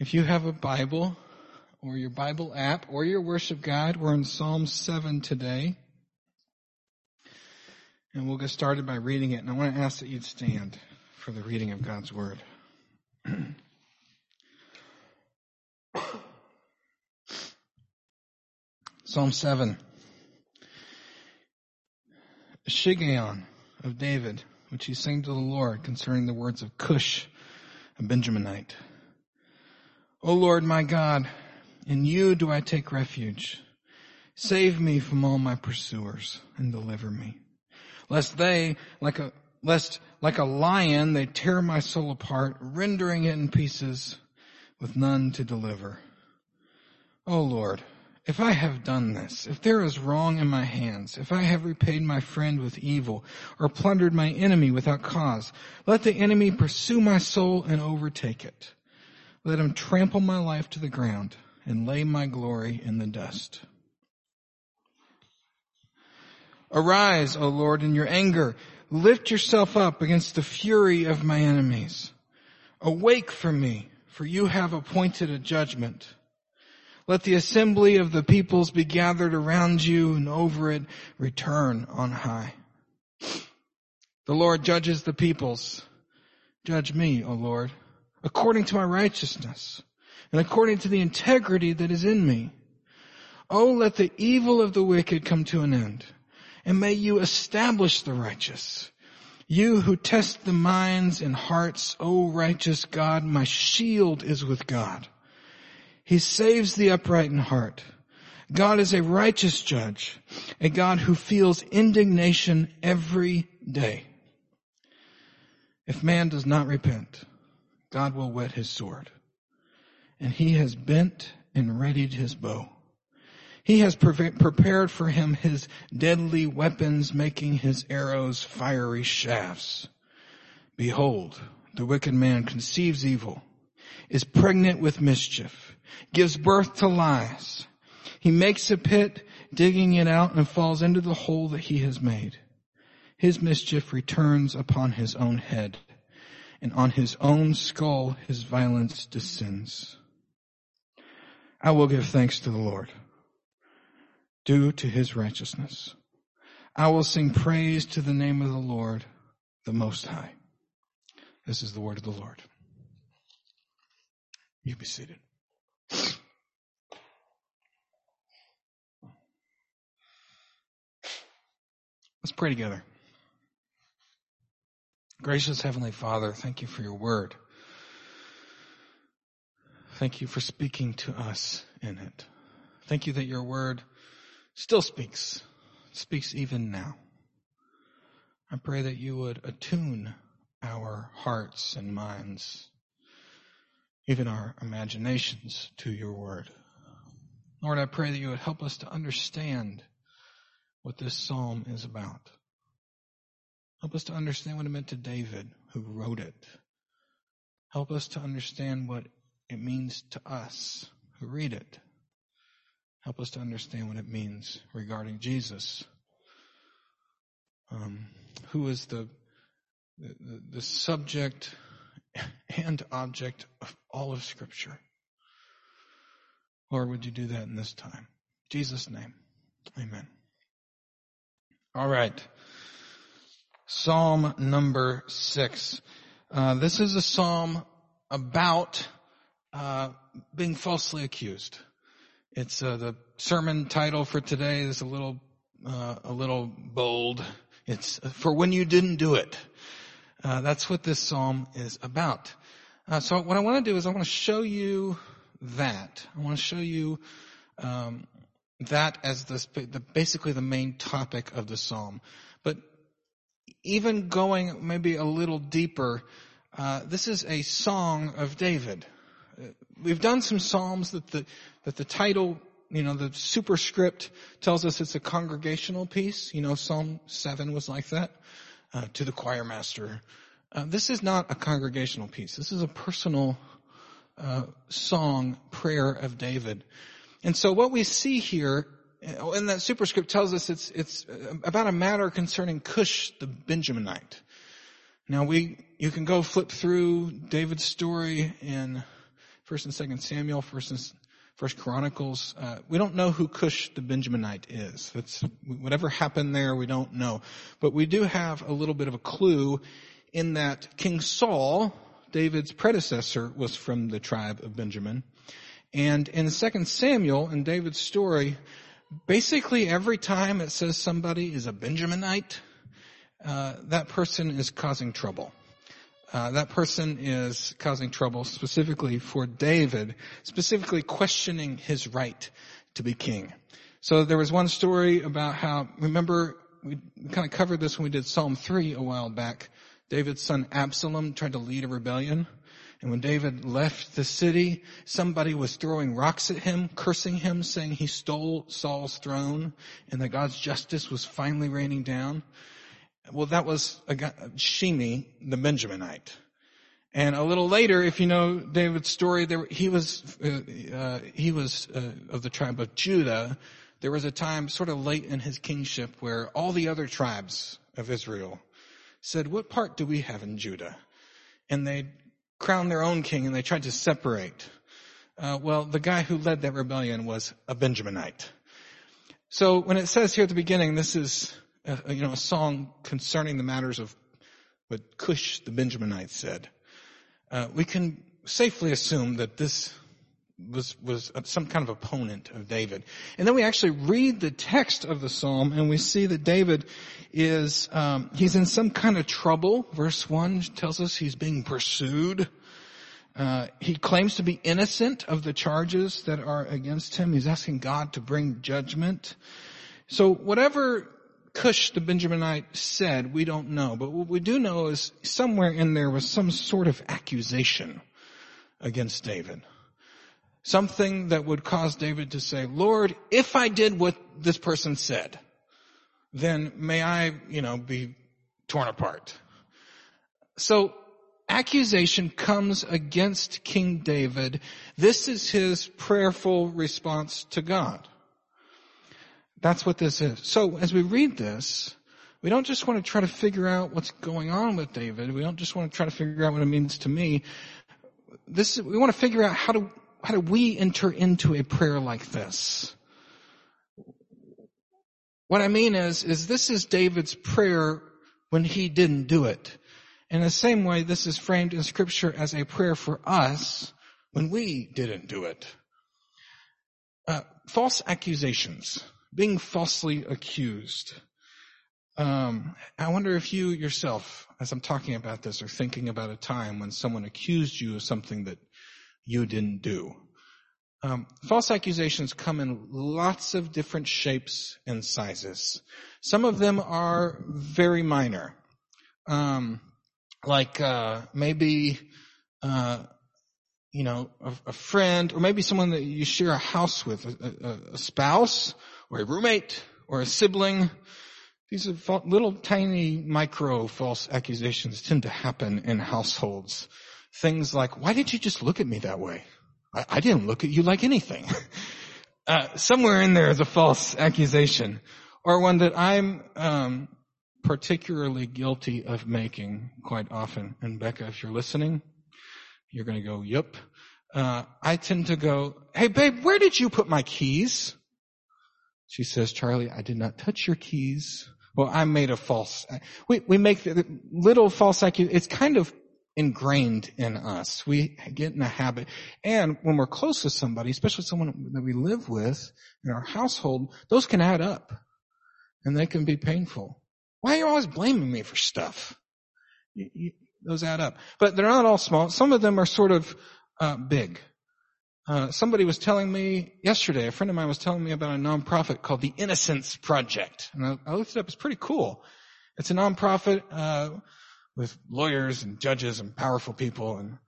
If you have a Bible or your Bible app or your worship guide, we're in Psalm 7 today. And we'll get started by reading it. And I want to ask that you'd stand for the reading of God's Word. Psalm 7. Shiggaion of David, which he sang to the Lord concerning the words of Cush, a Benjaminite. O Lord my God, in you do I take refuge. Save me from all my pursuers and deliver me. Lest they, like a, lest like a lion, they tear my soul apart, rendering it in pieces with none to deliver. O Lord, if I have done this, if there is wrong in my hands, if I have repaid my friend with evil, or plundered my enemy without cause, let the enemy pursue my soul and overtake it. Let him trample my life to the ground and lay my glory in the dust. Arise, O Lord, in your anger. Lift yourself up against the fury of my enemies. Awake for me, for you have appointed a judgment. Let the assembly of the peoples be gathered around you and over it return on high. The Lord judges the peoples. Judge me, O Lord, according to my righteousness and according to the integrity that is in me. Oh, let the evil of the wicked come to an end and may you establish the righteous. You who test the minds and hearts, O righteous God, my shield is with God. He saves the upright in heart. God is a righteous judge, a God who feels indignation every day. If man does not repent, God will whet his sword. And he has bent and readied his bow. He has prepared for him his deadly weapons, making his arrows fiery shafts. Behold, the wicked man conceives evil, is pregnant with mischief gives birth to lies. He makes a pit, digging it out and falls into the hole that he has made. His mischief returns upon his own head and on his own skull his violence descends. I will give thanks to the Lord due to his righteousness. I will sing praise to the name of the Lord, the Most High. This is the word of the Lord. You be seated. Let's pray together. Gracious Heavenly Father, thank you for your word. Thank you for speaking to us in it. Thank you that your word still speaks, speaks even now. I pray that you would attune our hearts and minds, even our imaginations to your word. Lord, I pray that you would help us to understand what this psalm is about. Help us to understand what it meant to David, who wrote it. Help us to understand what it means to us who read it. Help us to understand what it means regarding Jesus, um, who is the, the, the subject and object of all of Scripture. Lord, would you do that in this time? In Jesus' name, amen. All right. Psalm number six. Uh, this is a psalm about uh, being falsely accused. It's uh, the sermon title for today is a little uh, a little bold. It's for when you didn't do it. Uh, that's what this psalm is about. Uh, so what I want to do is I want to show you that. I want to show you um, that as the, the, basically the main topic of the psalm. Even going maybe a little deeper, uh, this is a song of David. Uh, we've done some psalms that the that the title, you know, the superscript tells us it's a congregational piece. You know, Psalm seven was like that uh, to the choir master. Uh, this is not a congregational piece. This is a personal uh, song, prayer of David. And so what we see here, and that superscript tells us it's, it's about a matter concerning Cush the Benjaminite. Now we, you can go flip through David's story in First and Second Samuel, First and First Chronicles. Uh, we don't know who Cush the Benjaminite is. That's whatever happened there. We don't know, but we do have a little bit of a clue in that King Saul, David's predecessor, was from the tribe of Benjamin. And in Second Samuel, in David's story, basically every time it says somebody is a Benjaminite, uh, that person is causing trouble. Uh, that person is causing trouble specifically for David, specifically questioning his right to be king. So there was one story about how, remember, we kind of covered this when we did Psalm 3 a while back. David's son Absalom tried to lead a rebellion. And when David left the city, somebody was throwing rocks at him, cursing him, saying he stole Saul's throne and that God's justice was finally raining down. Well, that was a guy, Shimei, the Benjaminite. And a little later, if you know David's story, there, he was, uh, uh, he was uh, of the tribe of Judah. There was a time sort of late in his kingship where all the other tribes of Israel said, what part do we have in Judah? And they crowned their own king and they tried to separate. Uh, well, the guy who led that rebellion was a Benjaminite. So when it says here at the beginning, this is a, you know, a song concerning the matters of what Cush the Benjaminite said. Uh, we can safely assume that this was was some kind of opponent of David. And then we actually read the text of the psalm, and we see that David is um, he's in some kind of trouble. Verse one tells us he's being pursued. Uh, he claims to be innocent of the charges that are against him. He's asking God to bring judgment. So whatever Cush the Benjaminite said, we don't know. But what we do know is somewhere in there was some sort of accusation against David. Something that would cause David to say, Lord, if I did what this person said, then may I, you know, be torn apart. So accusation comes against King David. This is his prayerful response to God. That's what this is. So as we read this, we don't just want to try to figure out what's going on with David. We don't just want to try to figure out what it means to me. This, we want to figure out how do, how do we enter into a prayer like this? What I mean is, is this is David's prayer when he didn't do it. In the same way, this is framed in scripture as a prayer for us when we didn't do it. Uh, false accusations being falsely accused. Um, I wonder if you yourself, as I'm talking about this, are thinking about a time when someone accused you of something that you didn't do. Um, false accusations come in lots of different shapes and sizes. Some of them are very minor, um, like uh, maybe uh, you know a, a, friend, or maybe someone that you share a house with, a, a, a spouse or a roommate or a sibling. These are little tiny micro false accusations tend to happen in households. Things like, why did you just look at me that way? I, I didn't look at you like anything. uh, somewhere in there is a false accusation or one that I'm, um, particularly guilty of making quite often. And Becca, if you're listening, you're going to go, yep. Uh, I tend to go, hey babe, where did you put my keys? She says, Charlie, I did not touch your keys. Well, I made a false, we, we make the little false accusation. It's kind of ingrained in us. We get in a habit. And when we're close to somebody, especially someone that we live with in our household, those can add up and they can be painful. Why are you always blaming me for stuff? You, you, those add up. But they're not all small. Some of them are sort of uh, big. Uh, somebody was telling me yesterday, a friend of mine was telling me about a nonprofit called the Innocence Project. And I, I looked it up. It's pretty cool. It's a nonprofit, uh, with lawyers and judges and powerful people. And,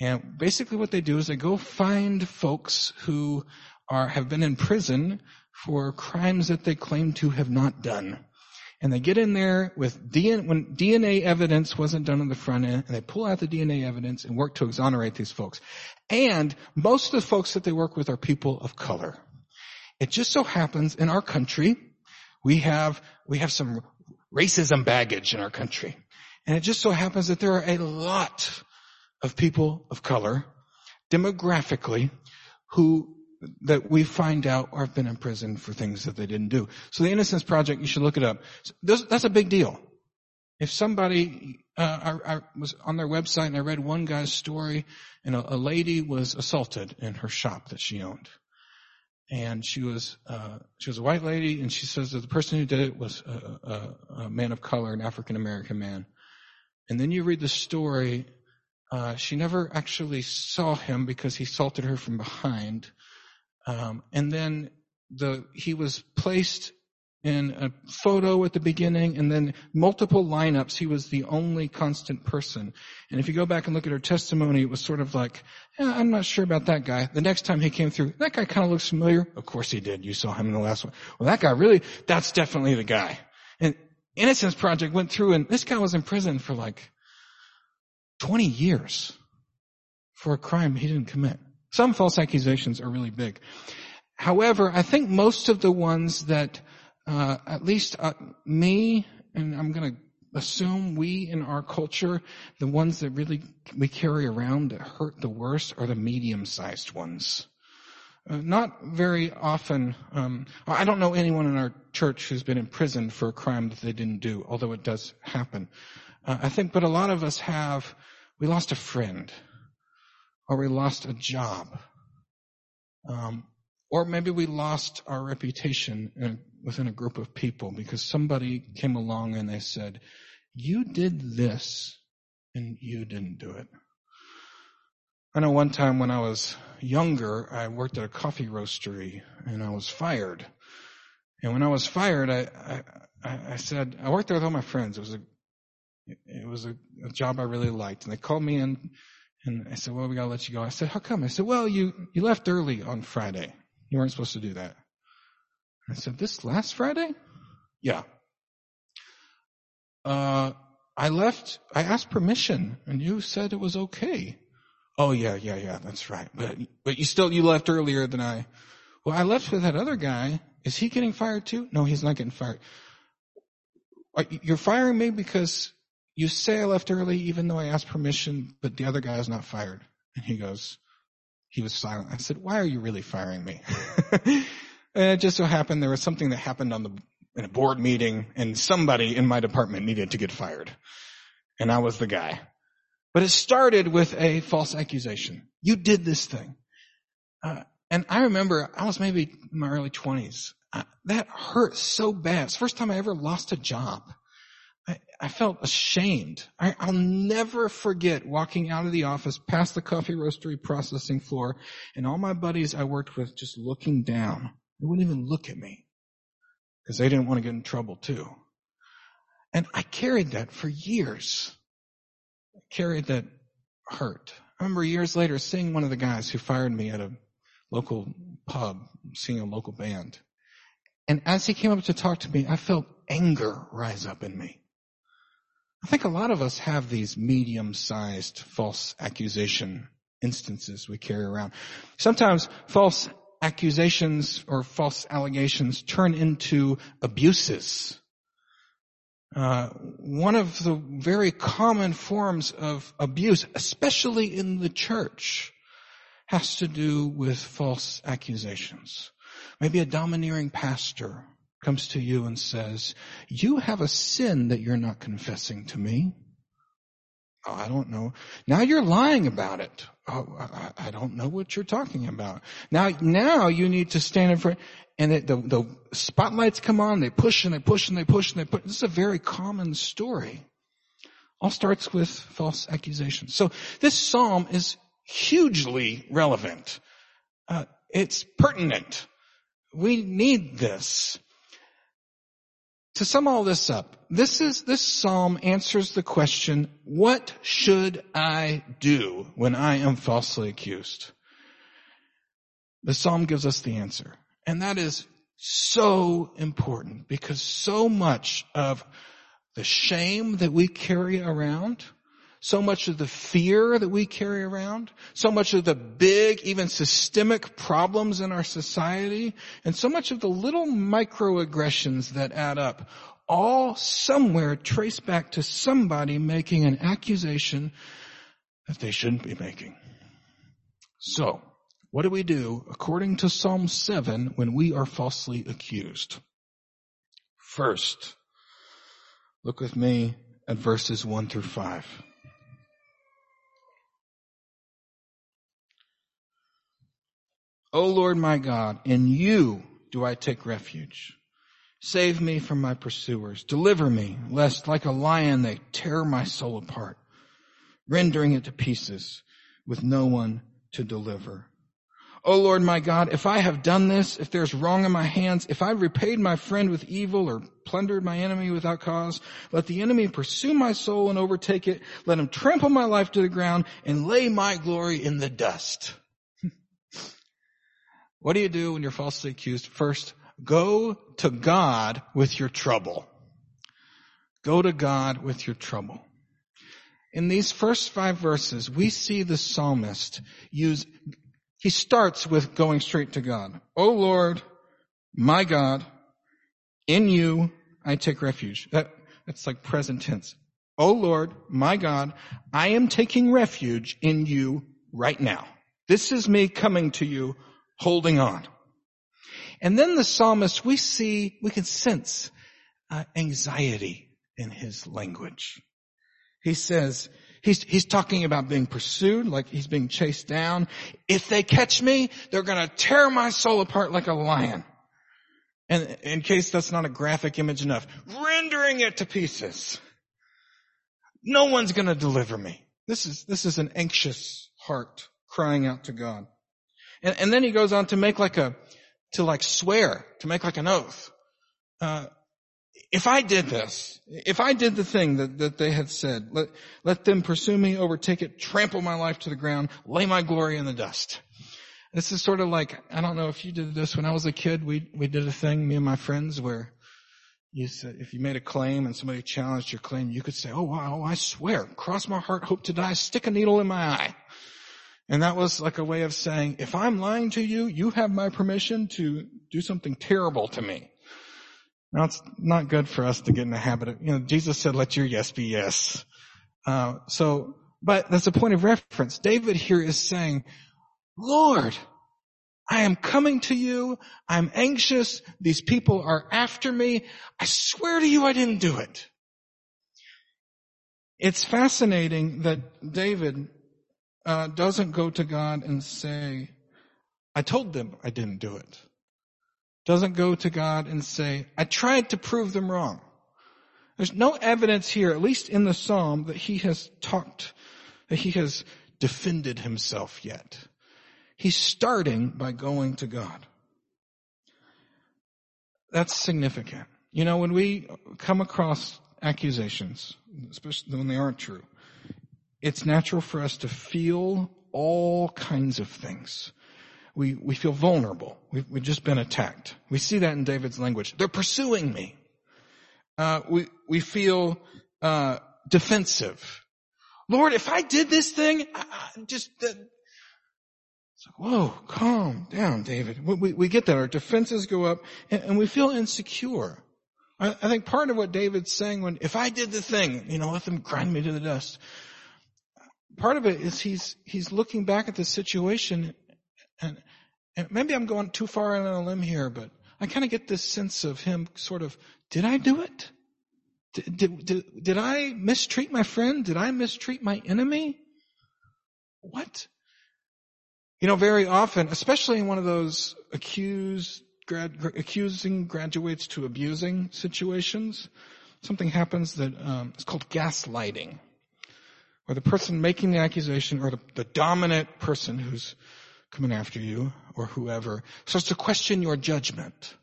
and basically what they do is they go find folks who are, have been in prison for crimes that they claim to have not done. And they get in there with DNA, when DNA evidence wasn't done on the front end, and they pull out the DNA evidence and work to exonerate these folks. And most of the folks that they work with are people of color. It just so happens in our country, we have, we have some racism baggage in our country. And it just so happens that there are a lot of people of color demographically who that we find out have been in prison for things that they didn't do. So the Innocence Project, you should look it up. That's a big deal. If somebody, uh, I, I, was on their website and I read one guy's story and a, a, lady was assaulted in her shop that she owned. And she was, uh, she was a white lady and she says that the person who did it was a, a, a man of color, an African American man. And then you read the story, uh, she never actually saw him because he assaulted her from behind. Um, and then the, he was placed in a photo at the beginning and then multiple lineups. He was the only constant person. And if you go back and look at her testimony, it was sort of like, I'm not sure about that guy. The next time he came through, that guy kind of looks familiar. Of course he did. You saw him in the last one. Well, that guy really, that's definitely the guy. And Innocence Project went through and this guy was in prison for like 20 years for a crime he didn't commit. Some false accusations are really big. However, I think most of the ones that, uh, at least uh, me, and I'm going to assume we in our culture, the ones that really we carry around that hurt the worst are the medium-sized ones. Uh, not very often. Um, I don't know anyone in our church who's been imprisoned for a crime that they didn't do, although it does happen. Uh, I think, but a lot of us have. We lost a friend or we lost a job. Um, or maybe we lost our reputation in, within a group of people because somebody came along and they said, you did this and you didn't do it. I know one time when I was younger, I worked at a coffee roastery and I was fired. And when I was fired, I, I, I said, I worked there with all my friends. It was a, it was a, a job I really liked. And they called me in and I said, well, we gotta let you go. I said, how come? I said, well, you, you left early on Friday. You weren't supposed to do that. I said, this last Friday? Yeah. Uh, I left, I asked permission and you said it was okay. Oh yeah, yeah, yeah, that's right. But, but you still, you left earlier than I. Well, I left with that other guy. Is he getting fired too? No, he's not getting fired. You're firing me because you say I left early even though I asked permission, but the other guy is not fired. And he goes, he was silent. I said, why are you really firing me? and it just so happened there was something that happened on the, in a board meeting and somebody in my department needed to get fired. And I was the guy. But it started with a false accusation. You did this thing. Uh, and I remember I was maybe in my early twenties. That hurt so bad. It's the first time I ever lost a job. I, I felt ashamed. I, I'll never forget walking out of the office past the coffee roastery processing floor and all my buddies I worked with just looking down. They wouldn't even look at me because they didn't want to get in trouble too. And I carried that for years. Carried that hurt. I remember years later seeing one of the guys who fired me at a local pub, seeing a local band. And as he came up to talk to me, I felt anger rise up in me. I think a lot of us have these medium-sized false accusation instances we carry around. Sometimes false accusations or false allegations turn into abuses. Uh, one of the very common forms of abuse, especially in the church, has to do with false accusations. Maybe a domineering pastor comes to you and says, you have a sin that you're not confessing to me. Oh, I don't know. Now you're lying about it. Oh, I, I, don't know what you're talking about. Now, now you need to stand in front, and it, the, the spotlights come on, they push and they push and they push and they push. This is a very common story. All starts with false accusations. So this psalm is hugely relevant. Uh, it's pertinent. We need this. To sum all this up, this is, this psalm answers the question, what should I do when I am falsely accused? The psalm gives us the answer. And that is so important because so much of the shame that we carry around so much of the fear that we carry around, so much of the big, even systemic problems in our society, and so much of the little microaggressions that add up, all somewhere trace back to somebody making an accusation that they shouldn't be making. So, what do we do according to Psalm 7 when we are falsely accused? First, look with me at verses 1 through 5. O Lord my God, in you do I take refuge. Save me from my pursuers. Deliver me, lest like a lion they tear my soul apart, rendering it to pieces with no one to deliver. O Lord my God, if I have done this, if there's wrong in my hands, if I've repaid my friend with evil or plundered my enemy without cause, let the enemy pursue my soul and overtake it. Let him trample my life to the ground and lay my glory in the dust. what do you do when you're falsely accused? First, Go to God with your trouble. Go to God with your trouble. In these first five verses, we see the psalmist use, he starts with going straight to God. Oh Lord, my God, in you I take refuge. That, that's like present tense. Oh Lord, my God, I am taking refuge in you right now. This is me coming to you holding on. And then the psalmist, we see, we can sense uh, anxiety in his language. He says, he's, he's talking about being pursued, like he's being chased down. If they catch me, they're gonna tear my soul apart like a lion. And in case that's not a graphic image enough, rendering it to pieces. No one's gonna deliver me. This is, this is an anxious heart crying out to God. And, and then he goes on to make like a, to like swear, to make like an oath. Uh, if I did this, if I did the thing that, that they had said, let, let them pursue me, overtake it, trample my life to the ground, lay my glory in the dust. This is sort of like, I don't know if you did this when I was a kid, we, we did a thing, me and my friends, where you said, if you made a claim and somebody challenged your claim, you could say, oh wow, I swear, cross my heart, hope to die, stick a needle in my eye. And that was like a way of saying, if I'm lying to you, you have my permission to do something terrible to me. Now it's not good for us to get in the habit of, you know, Jesus said, let your yes be yes. Uh, so, but that's a point of reference. David here is saying, Lord, I am coming to you. I'm anxious. These people are after me. I swear to you I didn't do it. It's fascinating that David uh, doesn't go to God and say, I told them I didn't do it. Doesn't go to God and say, I tried to prove them wrong. There's no evidence here, at least in the Psalm, that he has talked, that he has defended himself yet. He's starting by going to God. That's significant. You know, when we come across accusations, especially when they aren't true, it's natural for us to feel all kinds of things. We, we feel vulnerable. We've, we've just been attacked. We see that in David's language. They're pursuing me. Uh, we, we feel, uh, defensive. Lord, if I did this thing, I, I just, uh, it's like, whoa, calm down, David. We, we, we, get that. Our defenses go up and, and we feel insecure. I, I, think part of what David's saying when, if I did the thing, you know, let them grind me to the dust part of it is he's, he's looking back at the situation and, and maybe I'm going too far on a limb here, but I kind of get this sense of him sort of, did I do it? Did, did, did, did I mistreat my friend? Did I mistreat my enemy? What? You know, very often, especially in one of those accused, grad, accusing graduates to abusing situations, something happens that um, it's called gaslighting or the person making the accusation or the, the dominant person who's coming after you or whoever starts to question your judgment.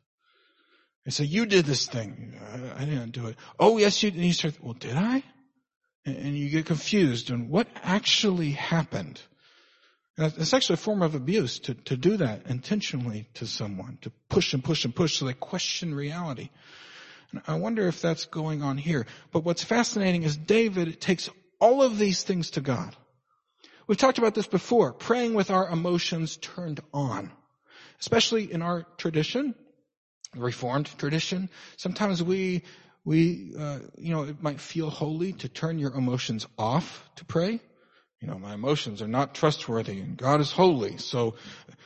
They say, you did this thing. I, didn't do it. Oh, yes, you did. And you start, well, did I? And, and you get confused on what actually happened. It's actually a form of abuse to, to do that intentionally to someone, to push and push and push so they question reality. And I wonder if that's going on here. But what's fascinating is David takes all of these things to God. We've talked about this before, praying with our emotions turned on. Especially in our tradition, Reformed tradition. Sometimes we, we, uh, you know, it might feel holy to turn your emotions off to pray. you know, my emotions are not trustworthy and God is holy. So,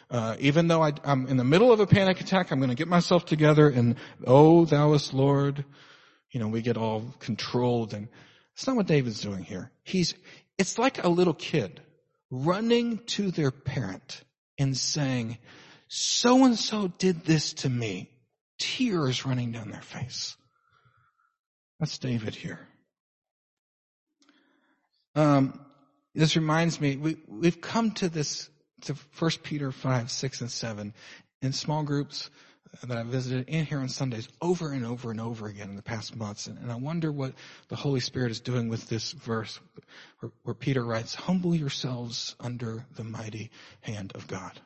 uh, even though I, am in the middle of a panic attack, I'm going to get myself together and, oh, thou is Lord. You know, we get all controlled and it's not what David's doing here. He's, it's like a little kid running to their parent and saying, so and so did this to me. Tears running down their face. That's David here. Um, this reminds me, we, we've come to this, to 1 Peter 5, 6, and 7 in small groups that I visited and here on Sundays over and over and over again in the past months. And, and I wonder what the Holy Spirit is doing with this verse where, where Peter writes, humble yourselves under the mighty hand of God.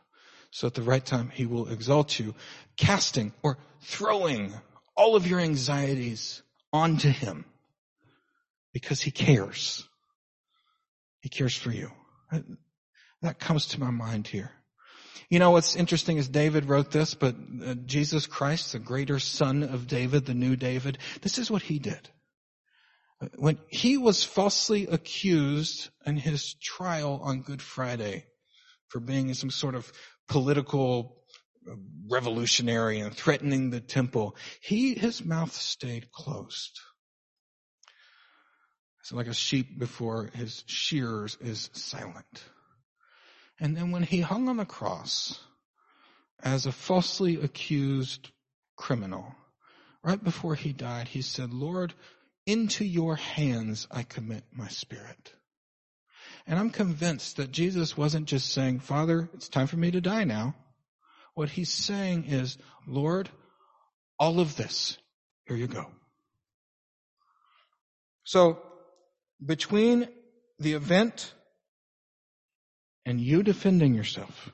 So at the right time, he will exalt you, casting or throwing all of your anxieties onto him because he cares. He cares for you. That comes to my mind here. You know what's interesting is David wrote this, but uh, Jesus Christ, the greater son of David, the new David, this is what he did. When he was falsely accused in his trial on Good Friday for being some sort of political uh, revolutionary and threatening the temple, he, his mouth stayed closed. So like a sheep before his shears is silent. And then when he hung on the cross as a falsely accused criminal, right before he died, he said, Lord, into your hands I commit my spirit. And I'm convinced that Jesus wasn't just saying, Father, it's time for me to die now. What he's saying is, Lord, all of this, here you go. So between the event and you defending yourself,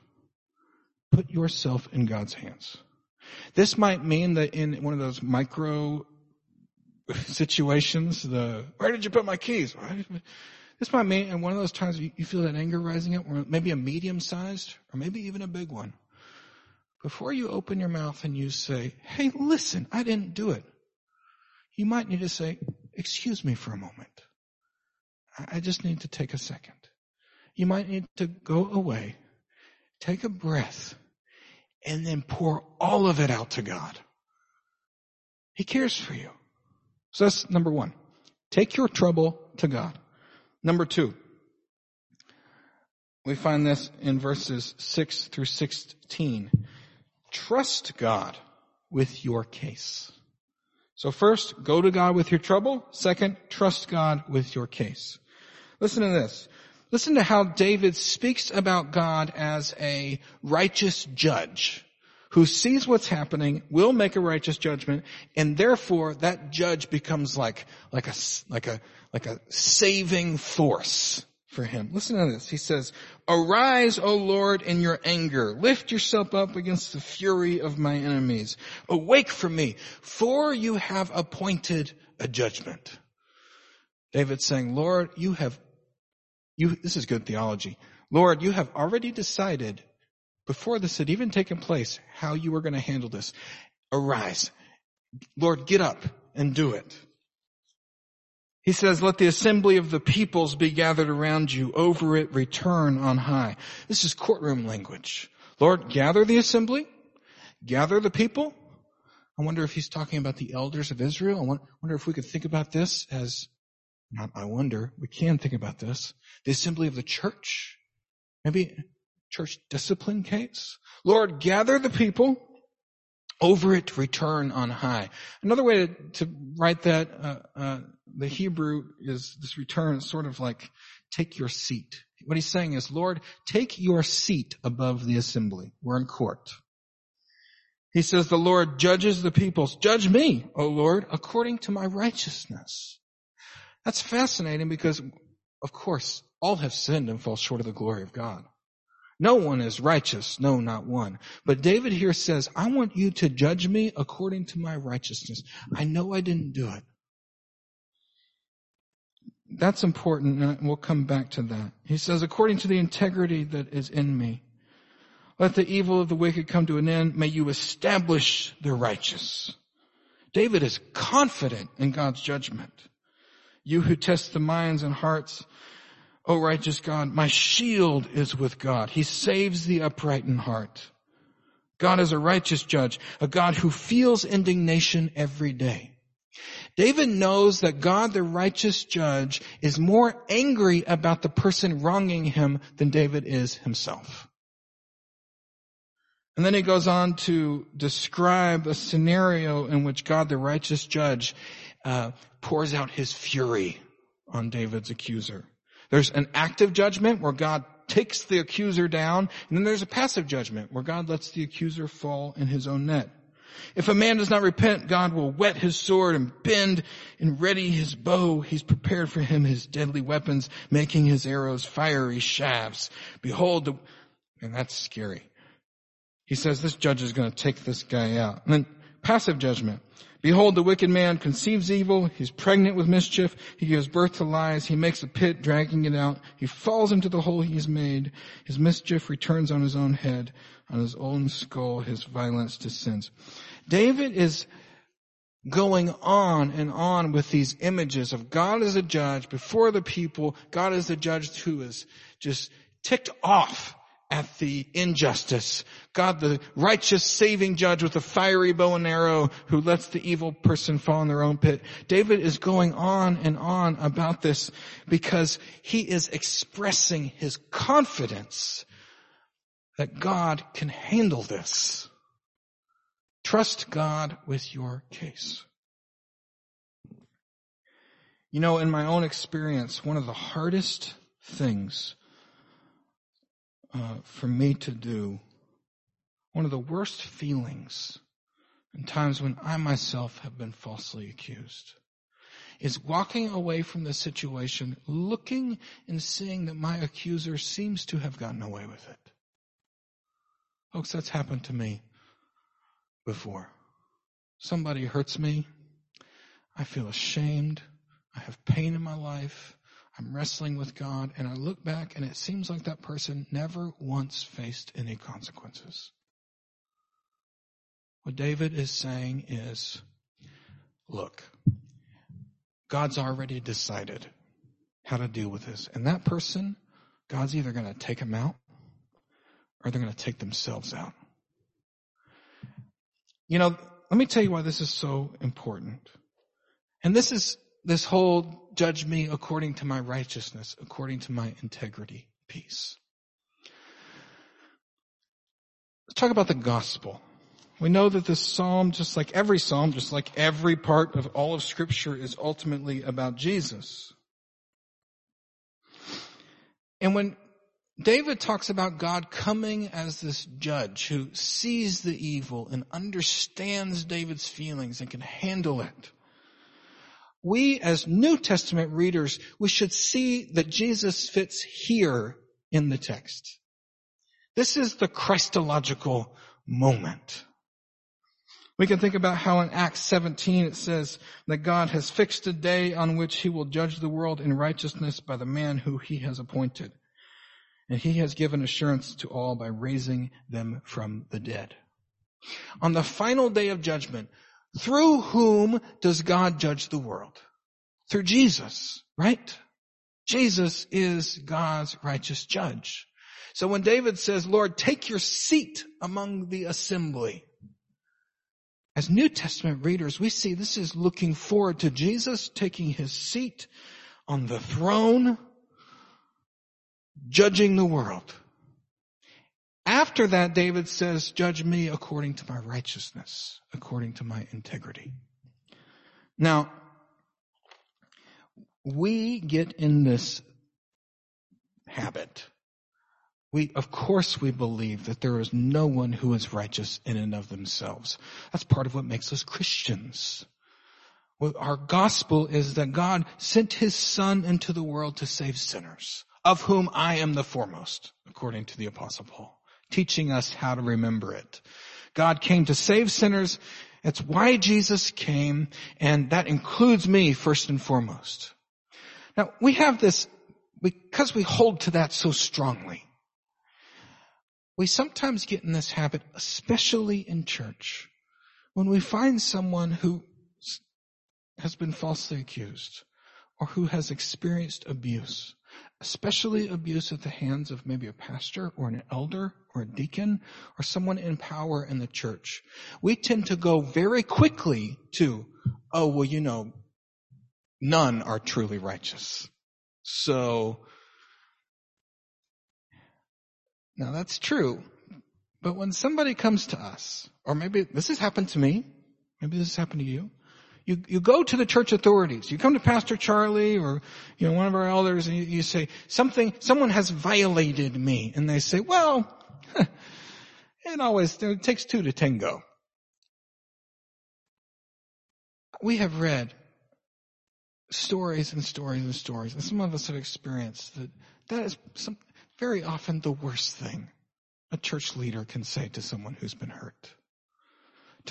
put yourself in God's hands. This might mean that in one of those micro situations, the, where did you put my keys? This might mean in one of those times you, feel that anger rising up, or maybe a medium sized, or maybe even a big one. Before you open your mouth and you say, hey, listen, I didn't do it. You might need to say, excuse me for a moment. I just need to take a second. You might need to go away, take a breath, and then pour all of it out to God. He cares for you. So that's number one. Take your trouble to God. Number two, we find this in verses 6 through 16. Trust God with your case. So first, go to God with your trouble. Second, trust God with your case. Listen to this. Listen to how David speaks about God as a righteous judge who sees what's happening, will make a righteous judgment, and therefore that judge becomes like, like a, like a, like a saving force for him. Listen to this. He says, Arise, O Lord, in your anger. Lift yourself up against the fury of my enemies. Awake from me, for you have appointed a judgment. David saying, Lord, you have, you, this is good theology. Lord, you have already decided before this had even taken place how you were going to handle this. Arise. Lord, get up and do it. He says, let the assembly of the peoples be gathered around you. Over it return on high. This is courtroom language. Lord, gather the assembly. Gather the people. I wonder if he's talking about the elders of Israel. I wonder if we could think about this as, not I wonder, we can think about this. The assembly of the church. Maybe church discipline case. Lord, gather the people over it return on high. Another way to, to write that, uh, uh, the Hebrew is this return sort of like take your seat. What he's saying is, Lord, take your seat above the assembly. We're in court. He says, the Lord judges the peoples. Judge me, O Lord, according to my righteousness. That's fascinating because, of course, all have sinned and fall short of the glory of God. No one is righteous, no, not one. But David here says, I want you to judge me according to my righteousness. I know I didn't do it. That's important, and we'll come back to that. He says, according to the integrity that is in me, let the evil of the wicked come to an end. May you establish the righteous. David is confident in God's judgment. You who test the minds and hearts, O righteous God, my shield is with God. He saves the upright in heart. God is a righteous judge, a God who feels indignation every day. David knows that God, the righteous judge, is more angry about the person wronging him than David is himself. And then he goes on to describe a scenario in which God, the righteous judge, uh, pours out his fury on David's accuser. There's an active judgment where God takes the accuser down, and then there's a passive judgment where God lets the accuser fall in his own net. If a man does not repent, God will whet his sword and bend and ready his bow. He's prepared for him his deadly weapons, making his arrows fiery shafts. Behold, the, and that's scary. He says this judge is going to take this guy out. And then passive judgment. Behold, the wicked man conceives evil. He's pregnant with mischief. He gives birth to lies. He makes a pit, dragging it out. He falls into the hole he has made. His mischief returns on his own head. On his own skull, his violence descends. David is going on and on with these images of God as a judge before the people. God as a judge who is just ticked off at the injustice. God, the righteous saving judge with a fiery bow and arrow who lets the evil person fall in their own pit. David is going on and on about this because he is expressing his confidence that God can handle this. Trust God with your case. You know, in my own experience, one of the hardest things uh, for me to do, one of the worst feelings in times when I myself have been falsely accused, is walking away from the situation, looking and seeing that my accuser seems to have gotten away with it. Folks, that's happened to me before. Somebody hurts me. I feel ashamed. I have pain in my life. I'm wrestling with God and I look back and it seems like that person never once faced any consequences. What David is saying is, look, God's already decided how to deal with this. And that person, God's either going to take him out or they're going to take themselves out. You know, let me tell you why this is so important. And this is this whole judge me according to my righteousness, according to my integrity piece. Let's talk about the gospel. We know that this psalm, just like every psalm, just like every part of all of scripture is ultimately about Jesus. And when David talks about God coming as this judge who sees the evil and understands David's feelings and can handle it. We as New Testament readers, we should see that Jesus fits here in the text. This is the Christological moment. We can think about how in Acts 17 it says that God has fixed a day on which he will judge the world in righteousness by the man who he has appointed and he has given assurance to all by raising them from the dead. On the final day of judgment, through whom does God judge the world? Through Jesus, right? Jesus is God's righteous judge. So when David says, Lord, take your seat among the assembly, as New Testament readers, we see this is looking forward to Jesus taking his seat on the throne judging the world. After that, David says, judge me according to my righteousness, according to my integrity. Now, we get in this habit. We, of course we believe that there is no one who is righteous in and of themselves. That's part of what makes us Christians. Our gospel is that God sent his son into the world to save sinners of whom I am the foremost, according to the apostle Paul, teaching us how to remember it. God came to save sinners. That's why Jesus came, and that includes me first and foremost. Now, we have this, because we hold to that so strongly, we sometimes get in this habit, especially in church, when we find someone who has been falsely accused or who has experienced abuse especially abuse at the hands of maybe a pastor or an elder or a deacon or someone in power in the church, we tend to go very quickly to, oh, well, you know, none are truly righteous. So, now that's true. But when somebody comes to us, or maybe this has happened to me, maybe this has happened to you, you, you go to the church authorities. You come to Pastor Charlie or, you know, one of our elders and you, you say, something, someone has violated me. And they say, well, it always, it takes two to tango. We have read stories and stories and stories, and some of us have experienced that that is some, very often the worst thing a church leader can say to someone who's been hurt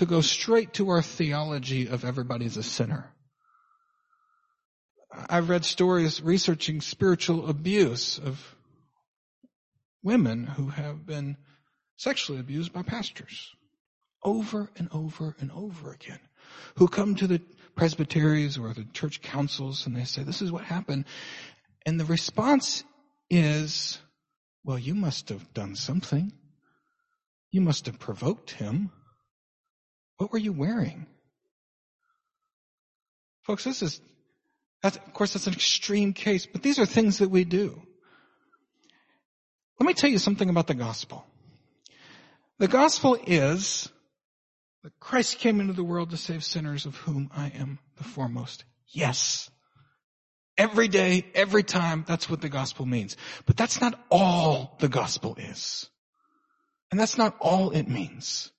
to go straight to our theology of everybody's a sinner. I've read stories researching spiritual abuse of women who have been sexually abused by pastors over and over and over again, who come to the presbyteries or the church councils and they say, this is what happened. And the response is, well, you must have done something. You must have provoked him. What were you wearing? Folks, this is, of course, that's an extreme case, but these are things that we do. Let me tell you something about the gospel. The gospel is that Christ came into the world to save sinners of whom I am the foremost. Yes. Every day, every time, that's what the gospel means. But that's not all the gospel is. And that's not all it means.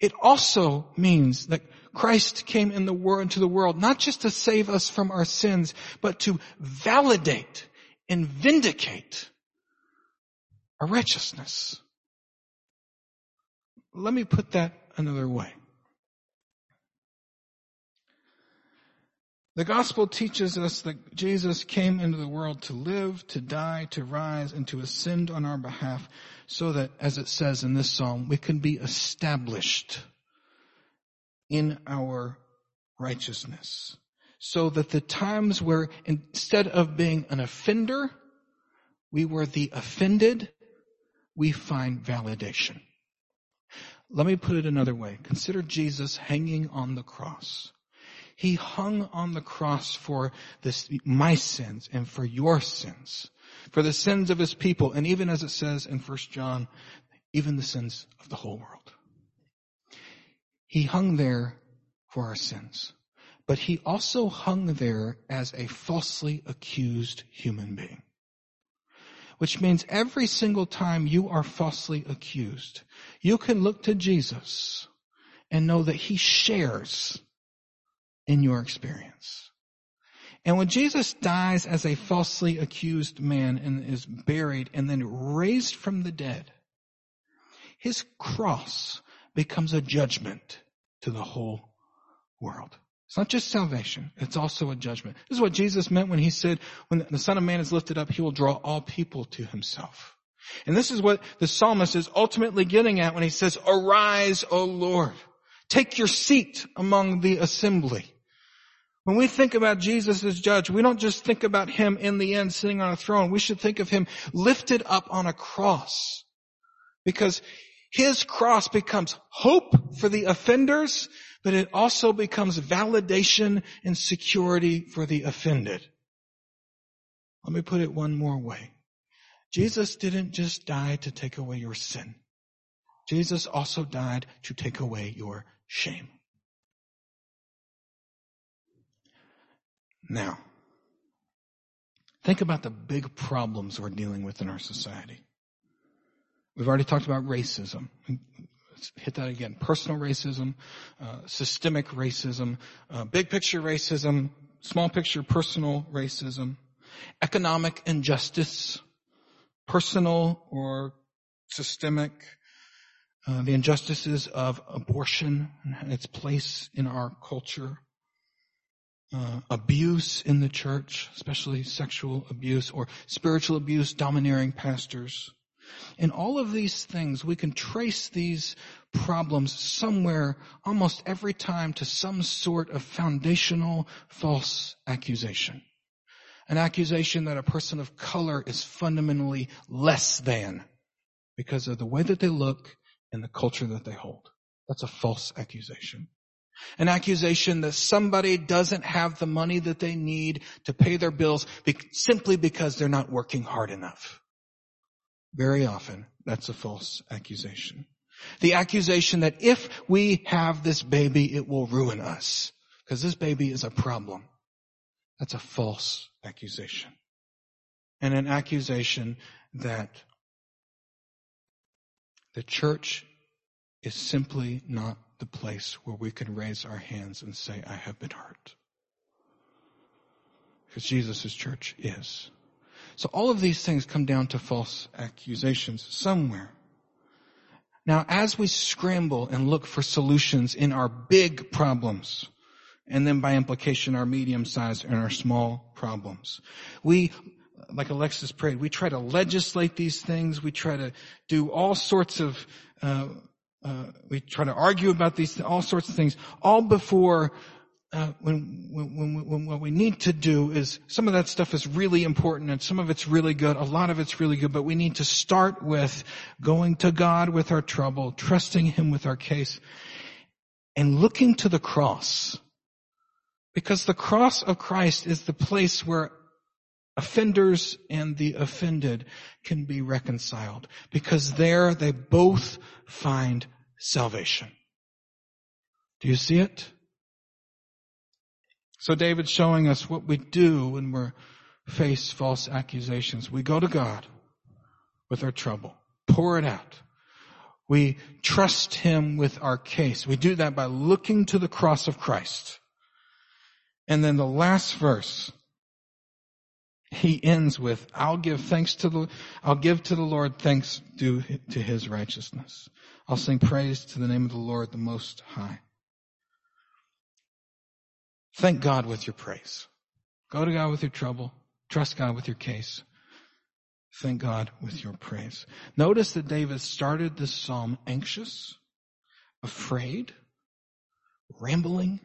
It also means that Christ came in the world, into the world, not just to save us from our sins, but to validate and vindicate our righteousness. Let me put that another way. The gospel teaches us that Jesus came into the world to live, to die, to rise, and to ascend on our behalf so that, as it says in this psalm, we can be established in our righteousness. So that the times where instead of being an offender, we were the offended, we find validation. Let me put it another way. Consider Jesus hanging on the cross. He hung on the cross for this, my sins and for your sins, for the sins of his people, and even as it says in 1 John, even the sins of the whole world. He hung there for our sins, but he also hung there as a falsely accused human being. Which means every single time you are falsely accused, you can look to Jesus and know that he shares in your experience. And when Jesus dies as a falsely accused man and is buried and then raised from the dead, his cross becomes a judgment to the whole world. It's not just salvation, it's also a judgment. This is what Jesus meant when he said, when the Son of Man is lifted up, he will draw all people to himself. And this is what the psalmist is ultimately getting at when he says, arise, O Lord. Take your seat among the assembly. When we think about Jesus as judge, we don't just think about him in the end sitting on a throne. We should think of him lifted up on a cross. Because his cross becomes hope for the offenders, but it also becomes validation and security for the offended. Let me put it one more way. Jesus didn't just die to take away your sin. Jesus also died to take away your shame. Now, think about the big problems we're dealing with in our society. We've already talked about racism. Let's hit that again. Personal racism, uh, systemic racism, uh, big picture racism, small picture personal racism, economic injustice, personal or systemic, uh, the injustices of abortion and its place in our culture, uh, abuse in the church, especially sexual abuse or spiritual abuse, domineering pastors. In all of these things, we can trace these problems somewhere almost every time to some sort of foundational false accusation. An accusation that a person of color is fundamentally less than because of the way that they look and the culture that they hold. That's a false accusation. An accusation that somebody doesn't have the money that they need to pay their bills be- simply because they're not working hard enough. Very often, that's a false accusation. The accusation that if we have this baby, it will ruin us. Because this baby is a problem. That's a false accusation. And an accusation that the church is simply not the place where we can raise our hands and say, I have been hurt. Because Jesus' church is. So all of these things come down to false accusations somewhere. Now, as we scramble and look for solutions in our big problems, and then by implication our medium sized and our small problems, we like Alexis prayed, we try to legislate these things. We try to do all sorts of, uh, uh, we try to argue about these, all sorts of things, all before uh, when, when, when, what we need to do is some of that stuff is really important and some of it's really good. A lot of it's really good, but we need to start with going to God with our trouble, trusting Him with our case, and looking to the cross. Because the cross of Christ is the place where offenders and the offended can be reconciled. Because there they both find salvation. Do you see it? So David's showing us what we do when we're face false accusations. We go to God with our trouble. Pour it out. We trust Him with our case. We do that by looking to the cross of Christ. And then the last verse, he ends with, I'll give thanks to the, I'll give to the Lord thanks due to His righteousness. I'll sing praise to the name of the Lord the Most High. Thank God with your praise. Go to God with your trouble. Trust God with your case. Thank God with your praise. Notice that David started this psalm anxious, afraid, rambling,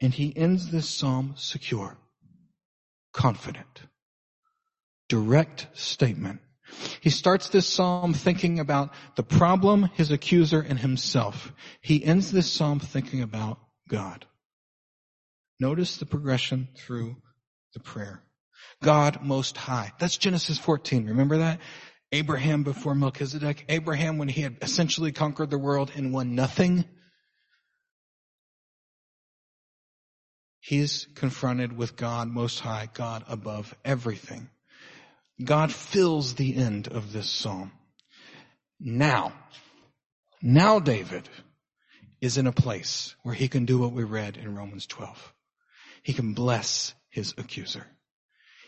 and he ends this psalm secure, confident, direct statement. He starts this psalm thinking about the problem, his accuser, and himself. He ends this psalm thinking about God. Notice the progression through the prayer. God most high. That's Genesis 14. Remember that? Abraham before Melchizedek. Abraham when he had essentially conquered the world and won nothing. He's confronted with God most high, God above everything. God fills the end of this psalm. Now, now David is in a place where he can do what we read in Romans 12. He can bless his accuser.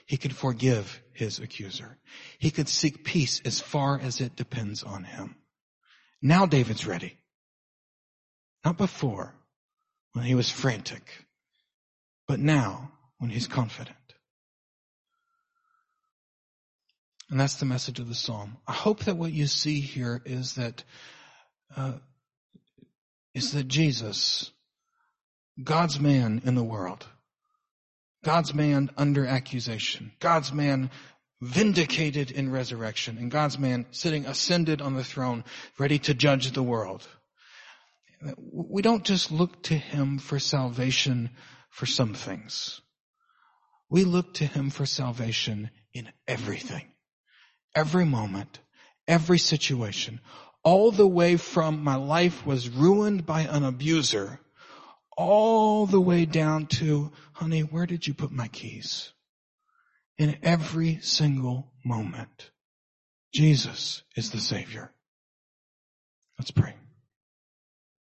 He can forgive his accuser. He can seek peace as far as it depends on him. Now David's ready. Not before, when he was frantic, but now, when he's confident. And that's the message of the psalm. I hope that what you see here is that uh, is that Jesus, God's man in the world, God's man under accusation. God's man vindicated in resurrection. And God's man sitting ascended on the throne, ready to judge the world. We don't just look to him for salvation for some things. We look to him for salvation in everything. Every moment, every situation, all the way from my life was ruined by an abuser all the way down to, honey, where did you put my keys? In every single moment, Jesus is the Savior. Let's pray.